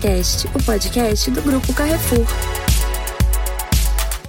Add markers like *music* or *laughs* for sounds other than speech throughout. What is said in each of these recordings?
Cast, o podcast do Grupo Carrefour.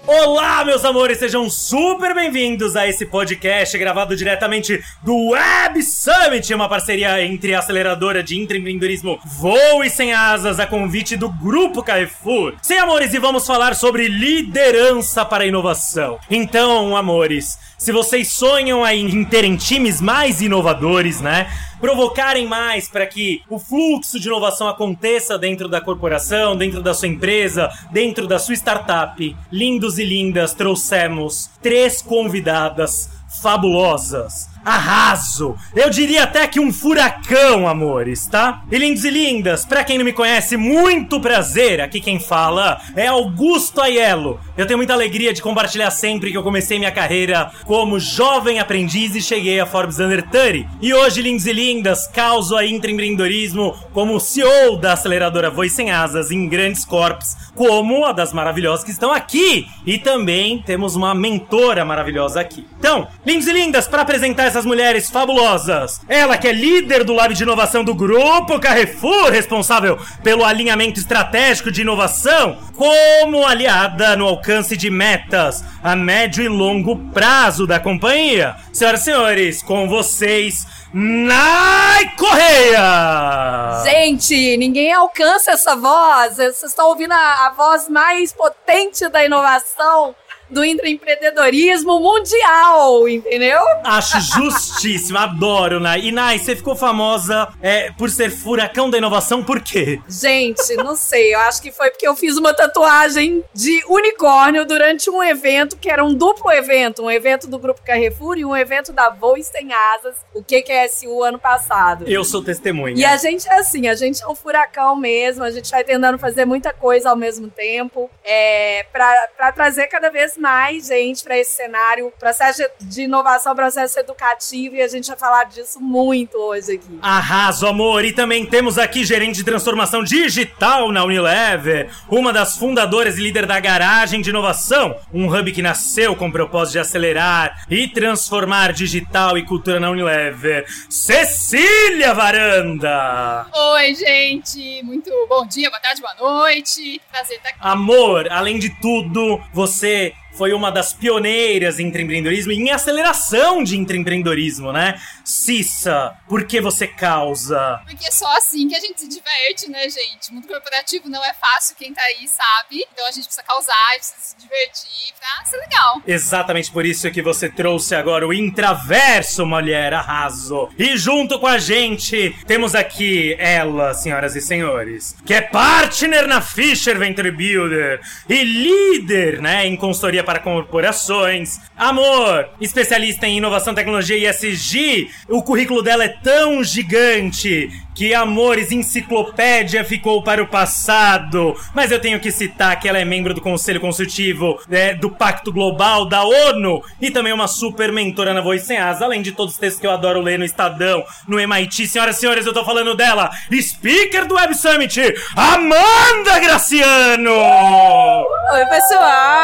Olá, meus amores, sejam super bem-vindos a esse podcast gravado diretamente do Web Summit, uma parceria entre a aceleradora de empreendedorismo Voo e Sem Asas, a convite do Grupo Carrefour. Sim, amores, e vamos falar sobre liderança para inovação. Então, amores, se vocês sonham em terem times mais inovadores, né? Provocarem mais para que o fluxo de inovação aconteça dentro da corporação, dentro da sua empresa, dentro da sua startup. Lindos e lindas, trouxemos três convidadas fabulosas arraso. Eu diria até que um furacão, amores, tá? E lindos e lindas, pra quem não me conhece, muito prazer. Aqui quem fala é Augusto Aiello. Eu tenho muita alegria de compartilhar sempre que eu comecei minha carreira como jovem aprendiz e cheguei a Forbes Under 30. E hoje, lindos e lindas, causo a intraempreendedorismo como CEO da aceleradora Voz Sem Asas em grandes corpos, como a das maravilhosas que estão aqui. E também temos uma mentora maravilhosa aqui. Então, lindos e lindas, para apresentar essas mulheres fabulosas. Ela que é líder do Lab de Inovação do Grupo Carrefour, responsável pelo alinhamento estratégico de inovação, como aliada no alcance de metas a médio e longo prazo da companhia. Senhoras e senhores, com vocês, Nai Correia! Gente, ninguém alcança essa voz. Vocês estão ouvindo a, a voz mais potente da inovação do intraempreendedorismo mundial, entendeu? Acho justíssimo, adoro, Nai. E Nai, você ficou famosa é, por ser furacão da inovação, por quê? Gente, não sei, eu acho que foi porque eu fiz uma tatuagem de unicórnio durante um evento que era um duplo evento, um evento do Grupo Carrefour e um evento da Voz Sem Asas, o QQSU ano passado. Eu sou testemunha. E a gente é assim, a gente é um furacão mesmo, a gente vai tentando fazer muita coisa ao mesmo tempo, é, para trazer cada vez mais gente para esse cenário, processo de inovação, processo educativo, e a gente vai falar disso muito hoje aqui. Arraso, amor! E também temos aqui gerente de transformação digital na Unilever, uma das fundadoras e líder da Garagem de Inovação, um hub que nasceu com o propósito de acelerar e transformar digital e cultura na Unilever. Cecília Varanda! Oi, gente! Muito bom dia, boa tarde, boa noite. Prazer estar aqui. Amor, além de tudo, você foi uma das pioneiras em empreendedorismo e em aceleração de empreendedorismo, né? Cissa, por que você causa? Porque é só assim que a gente se diverte, né, gente? O mundo corporativo não é fácil, quem tá aí sabe. Então a gente precisa causar, precisa se divertir pra ser legal. Exatamente por isso que você trouxe agora o Intraverso, mulher, arraso. E junto com a gente, temos aqui ela, senhoras e senhores, que é partner na Fisher Venture Builder e líder, né, em consultoria para corporações. Amor, especialista em inovação, tecnologia e ESG. O currículo dela é tão gigante que Amores Enciclopédia ficou para o passado. Mas eu tenho que citar que ela é membro do Conselho Consultivo é, do Pacto Global da ONU e também uma super mentora na Voz Sem Asa, além de todos os textos que eu adoro ler no Estadão, no MIT. Senhoras e senhores, eu tô falando dela, speaker do Web Summit, Amanda Graciano! Oi, pessoal!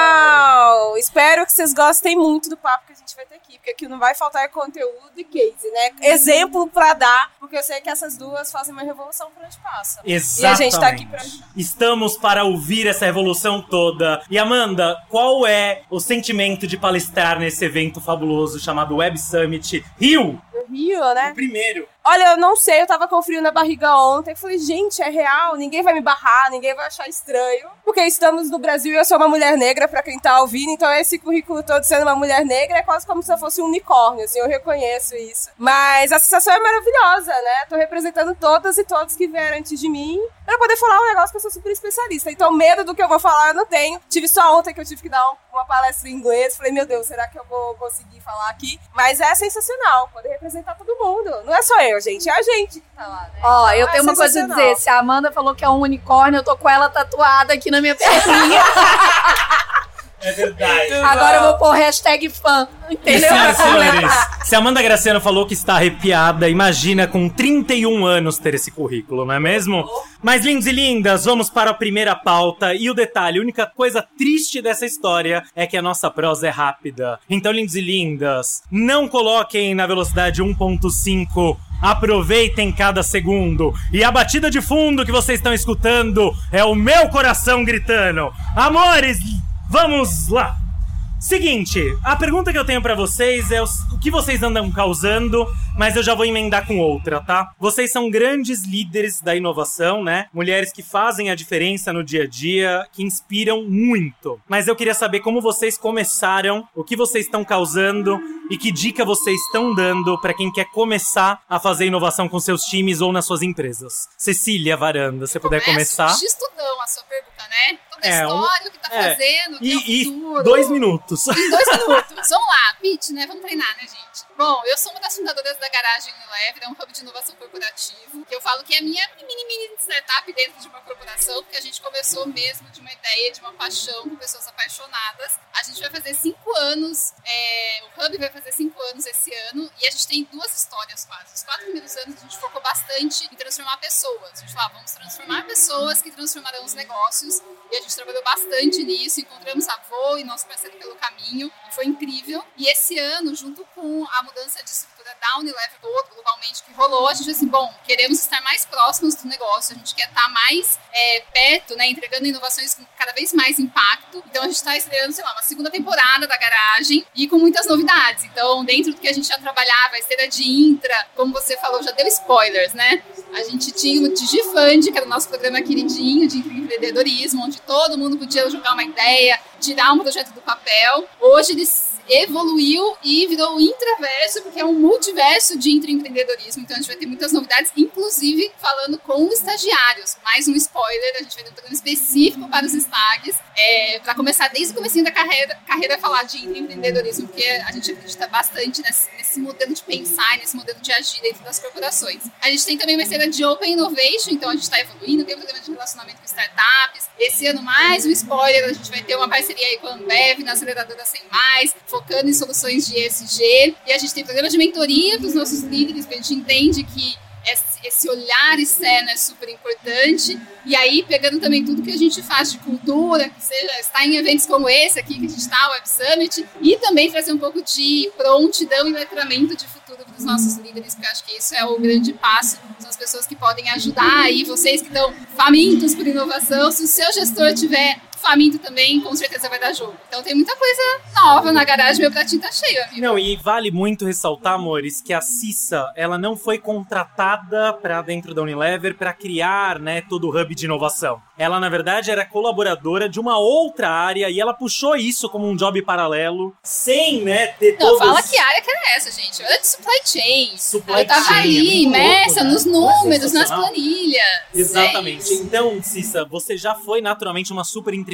Espero que vocês gostem muito do papo que a gente vai ter aqui, porque aqui não vai faltar conteúdo e case, né? Exemplo para dar, porque eu sei que essas duas fazem uma revolução por onde passa. Exatamente. E a gente tá aqui pra ajudar. Estamos para ouvir essa revolução toda. E Amanda, qual é o sentimento de palestrar nesse evento fabuloso chamado Web Summit Rio? Rio, né? O primeiro. Olha, eu não sei, eu tava com frio na barriga ontem. Falei, gente, é real, ninguém vai me barrar, ninguém vai achar estranho. Porque estamos no Brasil e eu sou uma mulher negra, pra quem tá ouvindo, então esse currículo todo sendo uma mulher negra é quase como se eu fosse um unicórnio, assim, eu reconheço isso. Mas a sensação é maravilhosa, né? Tô representando todas e todos que vieram antes de mim pra poder falar um negócio que eu sou super especialista. Então, medo do que eu vou falar eu não tenho. Tive só ontem que eu tive que dar uma palestra em inglês. Falei, meu Deus, será que eu vou conseguir falar aqui? Mas é sensacional, poder representar todo mundo. Não é só eu, gente, é a gente que tá lá, né? Ó, então, eu é tenho uma coisa a dizer. Se a Amanda falou que é um unicórnio, eu tô com ela tatuada aqui na minha perninha. *laughs* É verdade. Agora eu vou pôr hashtag fã. Entendeu? senhoras e senhores, completar. se a Amanda Graciano falou que está arrepiada, imagina com 31 anos ter esse currículo, não é mesmo? Mas, lindos e lindas, vamos para a primeira pauta. E o detalhe, a única coisa triste dessa história é que a nossa prosa é rápida. Então, lindos e lindas, não coloquem na velocidade 1.5 Aproveitem cada segundo. E a batida de fundo que vocês estão escutando é o meu coração gritando. Amores, vamos lá. Seguinte, a pergunta que eu tenho pra vocês é o, que vocês andam causando, mas eu já vou emendar com outra, tá? Vocês são grandes líderes da inovação, né? Mulheres que fazem a diferença no dia a dia, que inspiram muito. Mas eu queria saber como vocês começaram, o que vocês estão causando e que dica vocês estão dando pra quem quer começar a fazer inovação com seus times ou nas suas empresas. Cecília Varanda, se puder Começo começar. de estudão a sua pergunta, né? Toda a É, um- história, o que tá é. fazendo, o que é o E, e futuro. dois minutos. Em dois minutos. Vamos lá, pitch, né? Vamos treinar, né, gente? Bom, eu sou uma das fundadoras da Garagem Unilever, é um hub de inovação corporativo, que eu falo que é a minha mini, mini startup dentro de uma corporação, porque a gente começou mesmo de uma ideia, de uma paixão com pessoas apaixonadas. A gente vai fazer cinco anos, é, o hub vai fazer cinco anos esse ano, e a gente tem duas histórias quase. Os quatro primeiros anos a gente focou bastante em transformar pessoas. A gente falou, ah, vamos transformar pessoas que transformarão os negócios, e a gente trabalhou bastante nisso, encontramos a Vô e nosso parceiro pelo caminho, foi incrível. E esse ano, junto com a mudança de estrutura da Unilever globalmente, que rolou, a gente disse assim, bom, queremos estar mais próximos do negócio, a gente quer estar mais é, perto, né, entregando inovações com cada vez mais impacto. Então a gente está estreando, sei lá, uma segunda temporada da Garagem e com muitas novidades. Então, dentro do que a gente já trabalhava, a esteira de intra, como você falou, já deu spoilers, né? A gente tinha o Digifund, que era o nosso programa queridinho de empreendedorismo, onde todo mundo podia jogar uma ideia, tirar um projeto do papel. Hoje ele evoluiu e virou o intraverso, porque é um multiverso de intraempreendedorismo. Então a gente vai ter muitas novidades, inclusive falando com estagiários. Mais um spoiler, a gente vai ter um programa específico para os stags, é, para começar desde o comecinho da carreira, carreira falar de intraempreendedorismo, porque a gente acredita bastante nesse, nesse modelo de pensar, nesse modelo de agir dentro das corporações. A gente tem também uma esteira de Open Innovation, então a gente está evoluindo, tem um programa de relacionamento com startups. Esse ano, mais um spoiler, a gente vai ter uma parceria aí com a Ambev, na aceleradora Sem Mais, focando em soluções de ESG. E a gente tem programa de mentoria para os nossos líderes, porque a gente entende que esse olhar externo é super importante. E aí, pegando também tudo que a gente faz de cultura, que seja estar em eventos como esse aqui que a gente está, o Web Summit, e também trazer um pouco de prontidão e letramento de futuro para os nossos líderes, porque acho que isso é o grande passo. São as pessoas que podem ajudar aí, vocês que estão famintos por inovação. Se o seu gestor tiver faminto também, com certeza vai dar jogo. Então tem muita coisa nova na garagem, meu pratinho tá cheio, amigo. Não, e vale muito ressaltar, amores, que a Cissa, ela não foi contratada para dentro da Unilever para criar, né, todo o hub de inovação. Ela, na verdade, era colaboradora de uma outra área e ela puxou isso como um job paralelo, sem, né, ter Não, todos... fala que área que era essa, gente. Era de supply chain. Supply eu tava chain, é ali, muito imersa né? nos números, nas planilhas. Exatamente. É então, Cissa, você já foi naturalmente uma super empreendedora.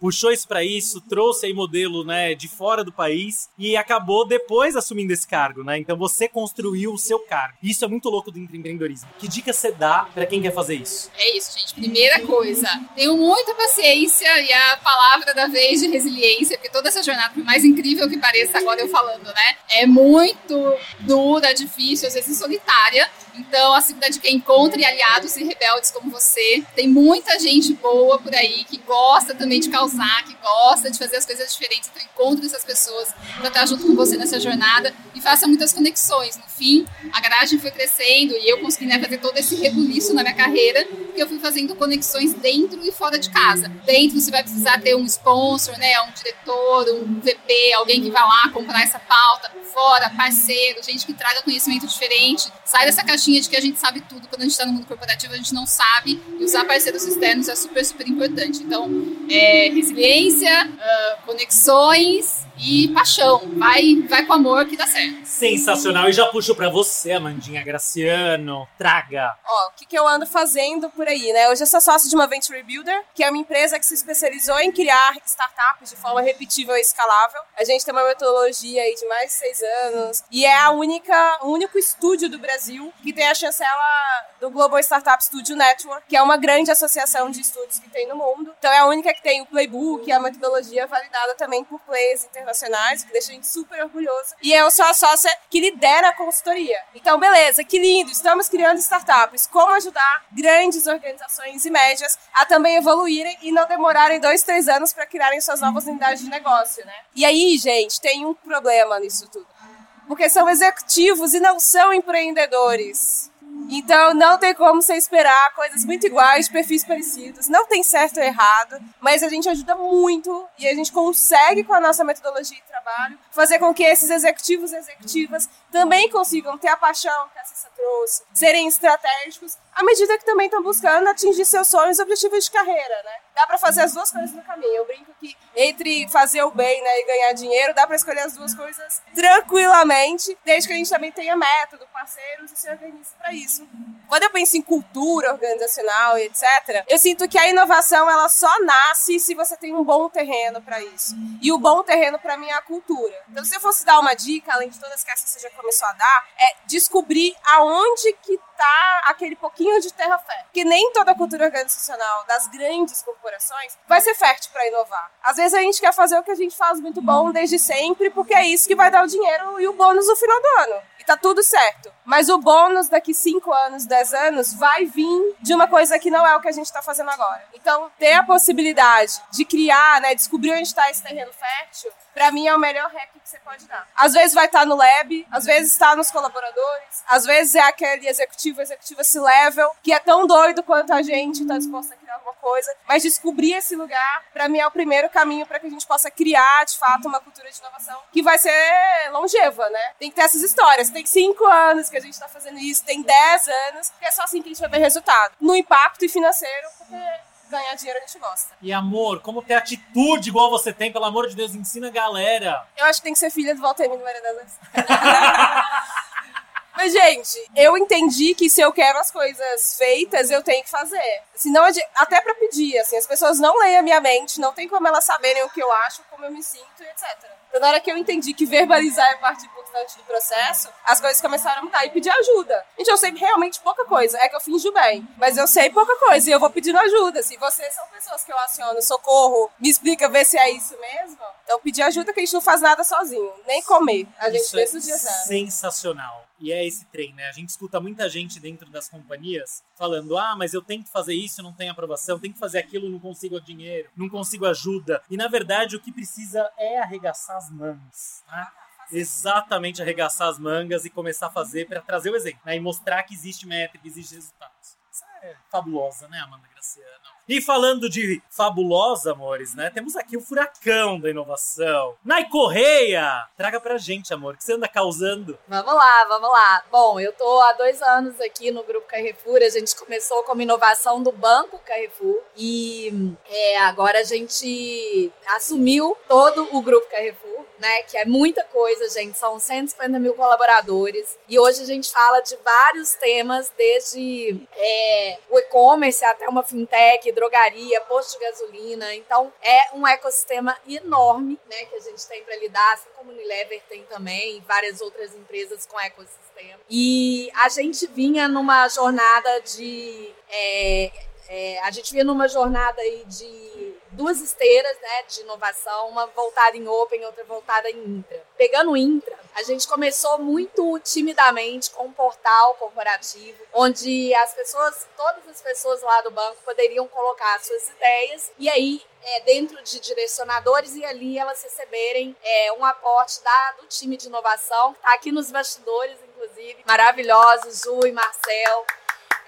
Puxou isso pra isso, trouxe aí modelo, né, de fora do país e acabou depois assumindo esse cargo, né? Então você construiu o seu cargo. Isso é muito louco do empreendedorismo. Que dica você dá pra quem quer fazer isso? É isso, gente. Primeira coisa, tenham muita paciência e a palavra da vez de resiliência, porque toda essa jornada, por mais incrível que pareça agora eu falando, né? É muito dura, difícil, às vezes solitária. Então, a dica é encontre aliados e rebeldes como você. Tem muita gente boa por aí que gosta também de causar, que gosta de fazer as coisas diferentes. Então, encontre essas pessoas para estar junto com você nessa jornada e faça muitas conexões. No fim, a garagem foi crescendo e eu consegui né, fazer todo esse rebuliço na minha carreira, porque eu fui fazendo conexões dentro e fora de casa. Dentro, você vai precisar ter um sponsor, né, um diretor, um VP, alguém que vai lá comprar essa pauta. Fora, parceiro, gente que traga conhecimento diferente. Sai dessa caixinha de que a gente sabe tudo. Quando a gente está no mundo corporativo, a gente não sabe. E usar parceiros externos é super, super importante. Então, é, resiliência, ah, conexões e paixão. Vai, vai com amor que dá certo. Sensacional. E já puxo pra você, Amandinha Graciano. Traga. Ó, o que, que eu ando fazendo por aí, né? Hoje eu sou sócio de uma Venture Builder, que é uma empresa que se especializou em criar startups de forma repetível e escalável. A gente tem uma metodologia aí de mais de seis anos e é a única, o único estúdio do Brasil que tem a chancela do Global Startup Studio Network, que é uma grande associação de estúdios que tem no mundo. Então é a única que tem o playbook, a metodologia validada também por players internacionais, que deixa a gente super orgulhoso. E eu sou a sócia que lidera a consultoria. Então, beleza, que lindo, estamos criando startups. Como ajudar grandes organizações e médias a também evoluírem e não demorarem dois, três anos para criarem suas novas unidades de negócio, né? E aí, gente, tem um problema nisso tudo. Porque são executivos e não são empreendedores. Então não tem como você esperar coisas muito iguais, perfis parecidos. Não tem certo ou errado, mas a gente ajuda muito e a gente consegue com a nossa metodologia de trabalho fazer com que esses executivos e executivas também consigam ter a paixão que a Cissa trouxe, serem estratégicos, à medida que também estão buscando atingir seus sonhos e objetivos de carreira, né? Dá para fazer as duas coisas no caminho. Eu brinco que entre fazer o bem né, e ganhar dinheiro, dá para escolher as duas coisas tranquilamente, desde que a gente também tenha método, parceiros e se organize para isso. Quando eu penso em cultura organizacional e etc., eu sinto que a inovação ela só nasce se você tem um bom terreno para isso. E o bom terreno para mim é a cultura. Então, se eu fosse dar uma dica, além de todas que essa você já começou a dar, é descobrir aonde que tá aquele pouquinho de terra-fé. Que nem toda a cultura organizacional das grandes corporações vai ser fértil para inovar. Às vezes a gente quer fazer o que a gente faz muito bom desde sempre, porque é isso que vai dar o dinheiro e o bônus no final do ano. E tá tudo certo. Mas o bônus daqui 5 anos, 10 anos, vai vir de uma coisa que não é o que a gente tá fazendo agora. Então, ter a possibilidade de criar, né, descobrir onde está esse terreno fértil, para mim é o melhor hack que você pode dar. Às vezes vai estar no lab, às vezes está nos colaboradores, às vezes é aquele executivo, executiva C-level, que é tão doido quanto a gente, está disposto a criar alguma coisa. Mas descobrir esse lugar, para mim, é o primeiro caminho para que a gente possa criar, de fato, uma cultura de inovação que vai ser longeva, né? Tem que ter essas histórias. Tem cinco anos que a gente está fazendo isso, tem dez anos, porque é só assim que a gente vai ver resultado. No impacto e financeiro, porque ganhar dinheiro a gente gosta. E amor, como ter atitude igual você tem, pelo amor de Deus, ensina a galera. Eu acho que tem que ser filha do Walter Emílio Maria das Vezes. Mas, gente, eu entendi que se eu quero as coisas feitas, eu tenho que fazer. Senão, até pra pedir, assim, as pessoas não leem a minha mente, não tem como elas saberem o que eu acho, como eu me sinto etc. Então, na hora que eu entendi que verbalizar é parte do processo, as coisas começaram a mudar e pedir ajuda. Gente, eu sei realmente pouca coisa. É que eu finjo bem, mas eu sei pouca coisa e eu vou pedindo ajuda. Se vocês são pessoas que eu aciono, socorro, me explica, ver se é isso mesmo. Então, pedir ajuda que a gente não faz nada sozinho, nem comer. A gente é pensa o dia sensacional. E é esse trem, né? A gente escuta muita gente dentro das companhias falando: ah, mas eu tento fazer isso, não tenho aprovação, tenho que fazer aquilo, não consigo dinheiro, não consigo ajuda. E na verdade o que precisa é arregaçar as mãos, né? Exatamente arregaçar as mangas e começar a fazer para trazer o exemplo, né? E mostrar que existe métrica, que existe resultados. Isso é fabulosa, né, Amanda Graciano? E falando de fabulosa, amores, né? Temos aqui o furacão da inovação. Nai Correia! Traga pra gente, amor, o que você anda causando? Vamos lá, vamos lá. Bom, eu tô há dois anos aqui no Grupo Carrefour. A gente começou como inovação do Banco Carrefour e é, agora a gente assumiu todo o Grupo Carrefour. Né, que é muita coisa, gente. São 150 mil colaboradores. E hoje a gente fala de vários temas, desde é, o e-commerce até uma fintech, drogaria, posto de gasolina. Então, é um ecossistema enorme né, que a gente tem para lidar, assim como o Unilever tem também, e várias outras empresas com ecossistema. E a gente vinha numa jornada de. É, é, a gente vinha numa jornada aí de duas esteiras né, de inovação, uma voltada em Open, outra voltada em Intra. Pegando o Intra, a gente começou muito timidamente com um portal corporativo, onde as pessoas, todas as pessoas lá do banco poderiam colocar suas ideias e aí é, dentro de direcionadores e ali elas receberem é, um aporte da, do time de inovação, que está aqui nos bastidores, inclusive, maravilhosos, Ju e Marcel.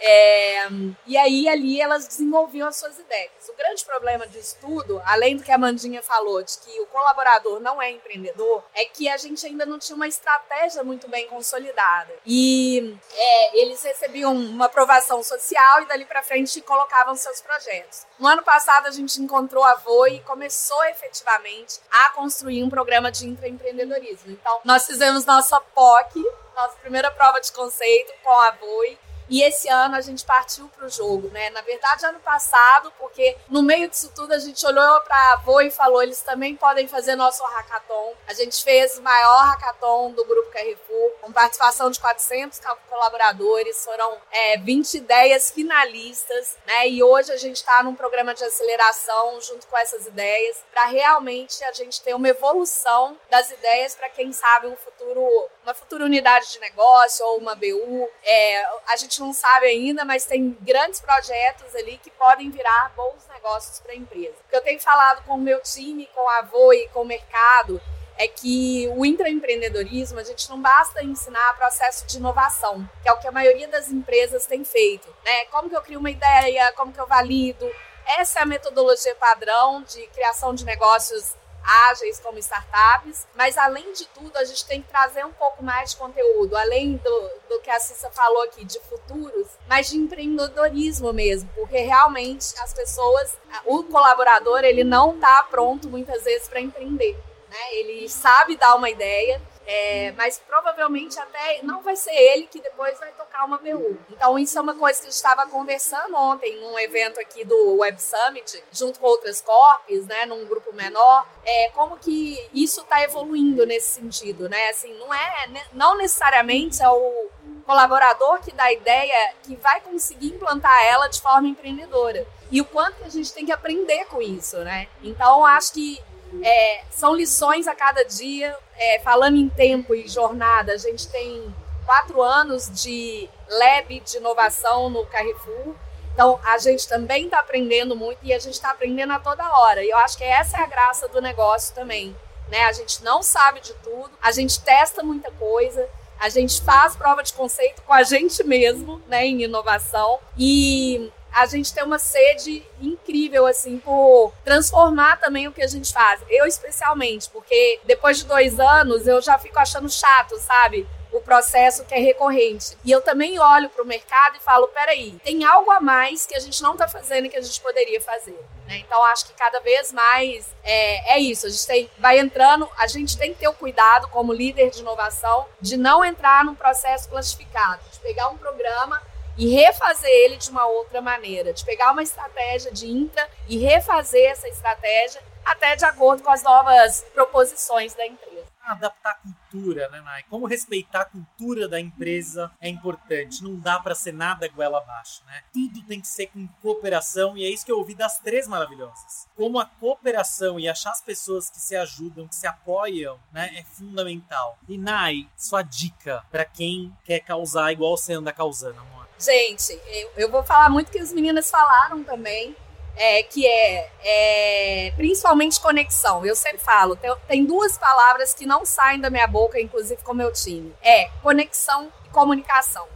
É, e aí ali elas desenvolviam as suas ideias. O grande problema disso tudo, além do que a Mandinha falou, de que o colaborador não é empreendedor, é que a gente ainda não tinha uma estratégia muito bem consolidada. E é, eles recebiam uma aprovação social e dali para frente colocavam seus projetos. No ano passado a gente encontrou a Voi e começou efetivamente a construir um programa de intraempreendedorismo. Então nós fizemos nossa POC, nossa primeira prova de conceito com a Voi E esse ano a gente partiu para o jogo, né? Na verdade, ano passado, porque no meio disso tudo a gente olhou para a Avô e falou: eles também podem fazer nosso hackathon. A gente fez o maior hackathon do Grupo Carrefour, com participação de 400 colaboradores, foram é, 20 ideias finalistas, né? E hoje a gente está num programa de aceleração junto com essas ideias, para realmente a gente ter uma evolução das ideias para quem sabe um futuro, uma futura unidade de negócio ou uma BU. É, a gente não sabe ainda, mas tem grandes projetos ali que podem virar bons negócios para a empresa. O que eu tenho falado com o meu time, com a Avô e com o mercado é que o intraempreendedorismo, a gente não basta ensinar processo de inovação, que é o que a maioria das empresas tem feito. Né? Como que eu crio uma ideia, como que eu valido. Essa é a metodologia padrão de criação de negócios ágeis como startups, mas além de tudo, a gente tem que trazer um pouco mais de conteúdo, além do, do que a Cissa falou aqui, de futuros, mas de empreendedorismo mesmo, porque realmente as pessoas, o colaborador, ele não está pronto muitas vezes para empreender. Né? Ele sabe dar uma ideia, é, mas provavelmente até não vai ser ele que depois vai tocar uma BU. Então, isso é uma coisa que gente estava conversando ontem num evento aqui do Web Summit, junto com outras corpos, né, num grupo menor, é, como que isso está evoluindo nesse sentido, né? Assim, não é, né, não necessariamente é o colaborador que dá a ideia que vai conseguir implantar ela de forma empreendedora. E o quanto que a gente tem que aprender com isso, né? Então, acho que é, são lições a cada dia. É, falando em tempo e jornada, a gente tem quatro anos de lab de inovação no Carrefour. Então, a gente também está aprendendo muito e a gente está aprendendo a toda hora. E eu acho que essa é a graça do negócio também. Né? A gente não sabe de tudo, a gente testa muita coisa, a gente faz prova de conceito com a gente mesmo, né, em inovação. E a gente tem uma sede incrível, assim, por transformar também o que a gente faz. Eu, especialmente, porque depois de dois anos eu já fico achando chato, sabe? o processo que é recorrente. E eu também olho para o mercado e falo: peraí, tem algo a mais que a gente não está fazendo que a gente poderia fazer. Né? Então, acho que cada vez mais é, é, isso. A gente tem, vai entrando, a gente tem que ter o cuidado, como líder de inovação, de não entrar num processo classificado, de pegar um programa e refazer ele de uma outra maneira, de pegar uma estratégia de intra e refazer essa estratégia até de acordo com as novas proposições da empresa. Adaptar a cultura, né, Nai? Como respeitar a cultura da empresa é importante. Não dá para ser nada goela abaixo, né? Tudo tem que ser com cooperação e é isso que eu ouvi das três maravilhosas. Como a cooperação e achar as pessoas que se ajudam, que se apoiam, né, é fundamental. E Nai, sua dica para quem quer causar igual você anda causando, amor? Gente, eu, eu vou falar muito que as meninas falaram também, é, que é, é, principalmente conexão. Eu sempre falo, tem, tem, duas palavras que não saem da minha boca, inclusive com o meu time. É conexão e comunicação.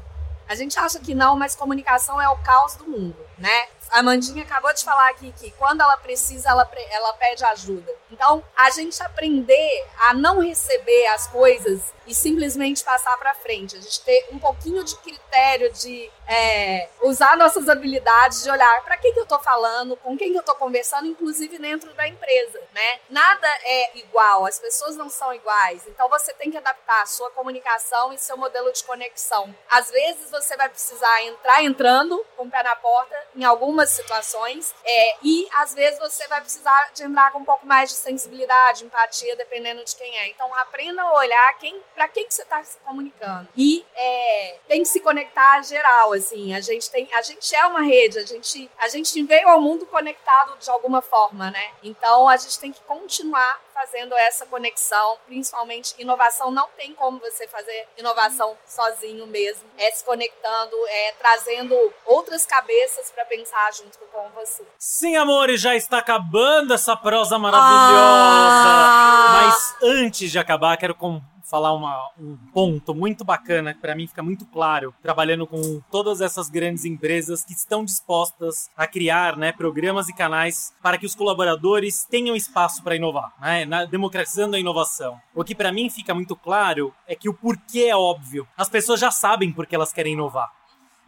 A gente acha que não, mas comunicação é o caos do mundo, né? A Mandinha acabou de falar aqui que quando ela precisa, ela, ela pede ajuda. Então, a gente aprender a não receber as coisas e simplesmente passar para frente. A gente ter um pouquinho de critério de é, usar nossas habilidades de olhar para quem que eu estou falando, com quem que eu estou conversando, inclusive dentro da empresa, né? Nada é igual, as pessoas não são iguais. Então você tem que adaptar a sua comunicação e seu modelo de conexão. Às vezes você vai precisar entrar entrando com o pé na porta em algumas situações é, e às vezes você vai precisar de entrar com um pouco mais de sensibilidade, empatia, dependendo de quem é. Então aprenda a olhar quem para quem que você está se comunicando. E é, tem que se conectar geral, assim. A gente tem, a gente é uma rede, a gente, a gente veio ao mundo conectado de alguma forma, né? Então a gente tem que continuar fazendo essa conexão, principalmente inovação não tem como você fazer inovação sozinho mesmo, é se conectando, é trazendo outras cabeças para pensar junto com você. Sim, amores, já está acabando essa prosa maravilhosa. Ah! Mas antes de acabar, quero com falar uma, um ponto muito bacana, que para mim fica muito claro, trabalhando com todas essas grandes empresas que estão dispostas a criar né, programas e canais para que os colaboradores tenham espaço para inovar, né, na, democratizando a inovação. O que para mim fica muito claro é que o porquê é óbvio. As pessoas já sabem porque elas querem inovar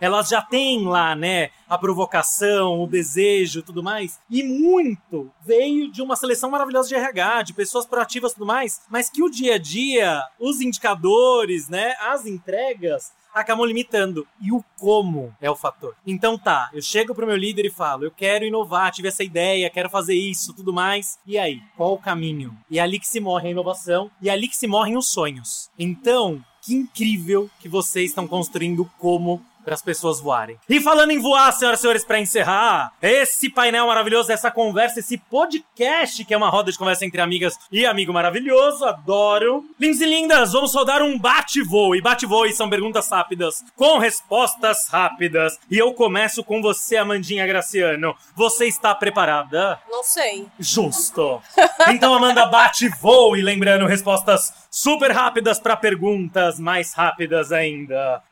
elas já têm lá, né, a provocação, o desejo, tudo mais. E muito veio de uma seleção maravilhosa de RH, de pessoas proativas, tudo mais, mas que o dia a dia, os indicadores, né, as entregas acabam limitando. E o como é o fator. Então tá, eu chego pro meu líder e falo, eu quero inovar, tive essa ideia, quero fazer isso, tudo mais. E aí, qual o caminho? E é ali que se morre a inovação, e é ali que se morrem os sonhos. Então, que incrível que vocês estão construindo como para as pessoas voarem. E falando em voar, senhoras e senhores, para encerrar, esse painel maravilhoso, essa conversa, esse podcast que é uma roda de conversa entre amigas e amigo maravilhoso, adoro. Lindos e lindas, vamos rodar um bate-voo. E bate-voo são perguntas rápidas com respostas rápidas. E eu começo com você, Amandinha Graciano. Você está preparada? Não sei. Justo. Então, Amanda, bate-voo. E lembrando, respostas super rápidas para perguntas mais rápidas ainda.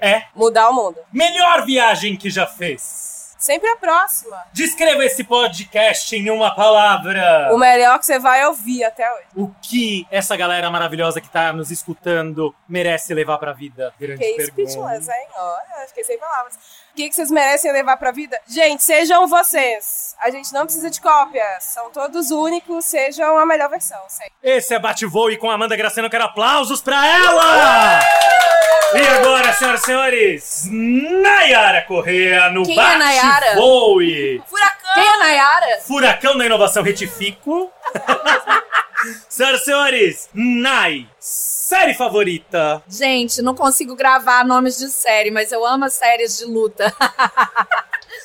É Mudar o mundo. melhor viagem que já fez. Sempre a próxima. Descreva esse podcast em uma palavra. O melhor que você vai ouvir até hoje. O que essa galera maravilhosa que tá nos escutando merece levar pra vida? Grande Fiquei pergunta. speechless, hein? Olha, fiquei sem palavras. O que, que vocês merecem levar pra vida? Gente, sejam vocês. A gente não precisa de cópias. São todos únicos. Sejam a melhor versão, sempre. Esse é Bate-Voo e com a Amanda Graciano eu quero aplausos pra ela! E agora, senhoras e senhores, Nayara Correa no Quem é Nayara? Bate-Voo. Furacão! Quem é a Nayara? Furacão da inovação retifico. *laughs* senhoras e senhores, Nay, série favorita. Gente, não consigo gravar nomes de série, mas eu amo as séries de luta. *laughs*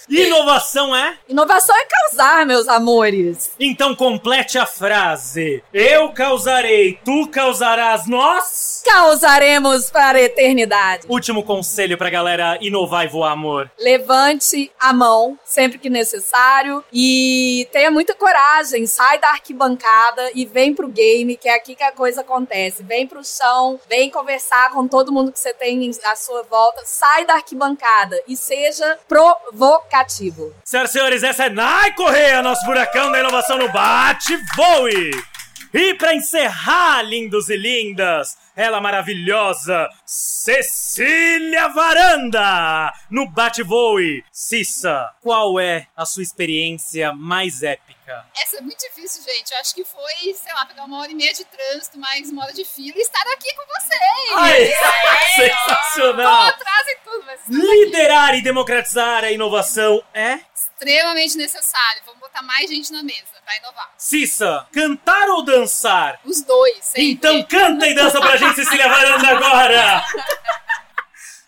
Inovação é? Inovação é causar, meus amores. Então complete a frase. Eu causarei, tu causarás, nós. Causaremos para a eternidade. Último conselho pra galera inovar e voar, amor. Levante a mão sempre que necessário e tenha muita coragem. Sai da arquibancada e vem pro game, que é aqui que a coisa acontece. Vem pro chão, vem conversar com todo mundo que você tem à sua volta. Sai da arquibancada e seja provocativo. Senhoras e senhores, essa é Nai Correia, nosso furacão da inovação no Bate Voe. E pra encerrar, lindos e lindas, ela maravilhosa, Cecília Varanda, no Bate Voe. Cissa, qual é a sua experiência mais épica? Essa é muito difícil, gente. Eu acho que foi, sei lá, pegar uma hora e meia de trânsito, mais uma hora de fila e estar aqui com vocês. Ai, Tô *laughs* sensacional! atrás Liderar e democratizar a inovação é? extremamente necessário. Vamos botar mais gente na mesa pra inovar. Cissa, cantar ou dançar? Os dois, sempre. Então canta e dança pra gente, Cecília Varanda, agora!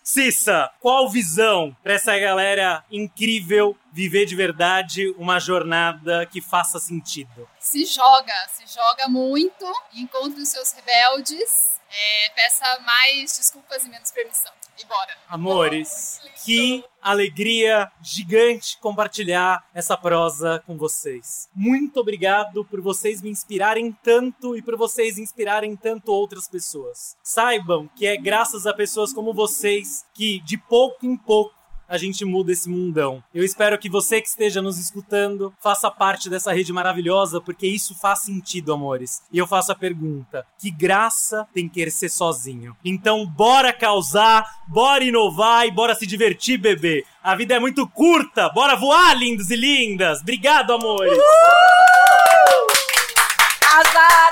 Cissa, qual visão pra essa galera incrível viver de verdade uma jornada que faça sentido? se joga, se joga muito, encontre os seus rebeldes, é, peça mais desculpas e menos permissão. Bora. Amores, que alegria gigante compartilhar essa prosa com vocês. Muito obrigado por vocês me inspirarem tanto e por vocês inspirarem tanto outras pessoas. Saibam que é graças a pessoas como vocês que de pouco em pouco a gente muda esse mundão. Eu espero que você que esteja nos escutando faça parte dessa rede maravilhosa, porque isso faz sentido, amores. E eu faço a pergunta: que graça tem querer ser sozinho? Então, bora causar, bora inovar e bora se divertir, bebê. A vida é muito curta, bora voar, lindos e lindas. Obrigado, amores. Azaram!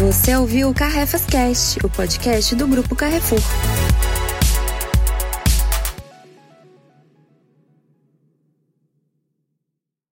Você ouviu o Carrefas Cast, o podcast do Grupo Carrefour.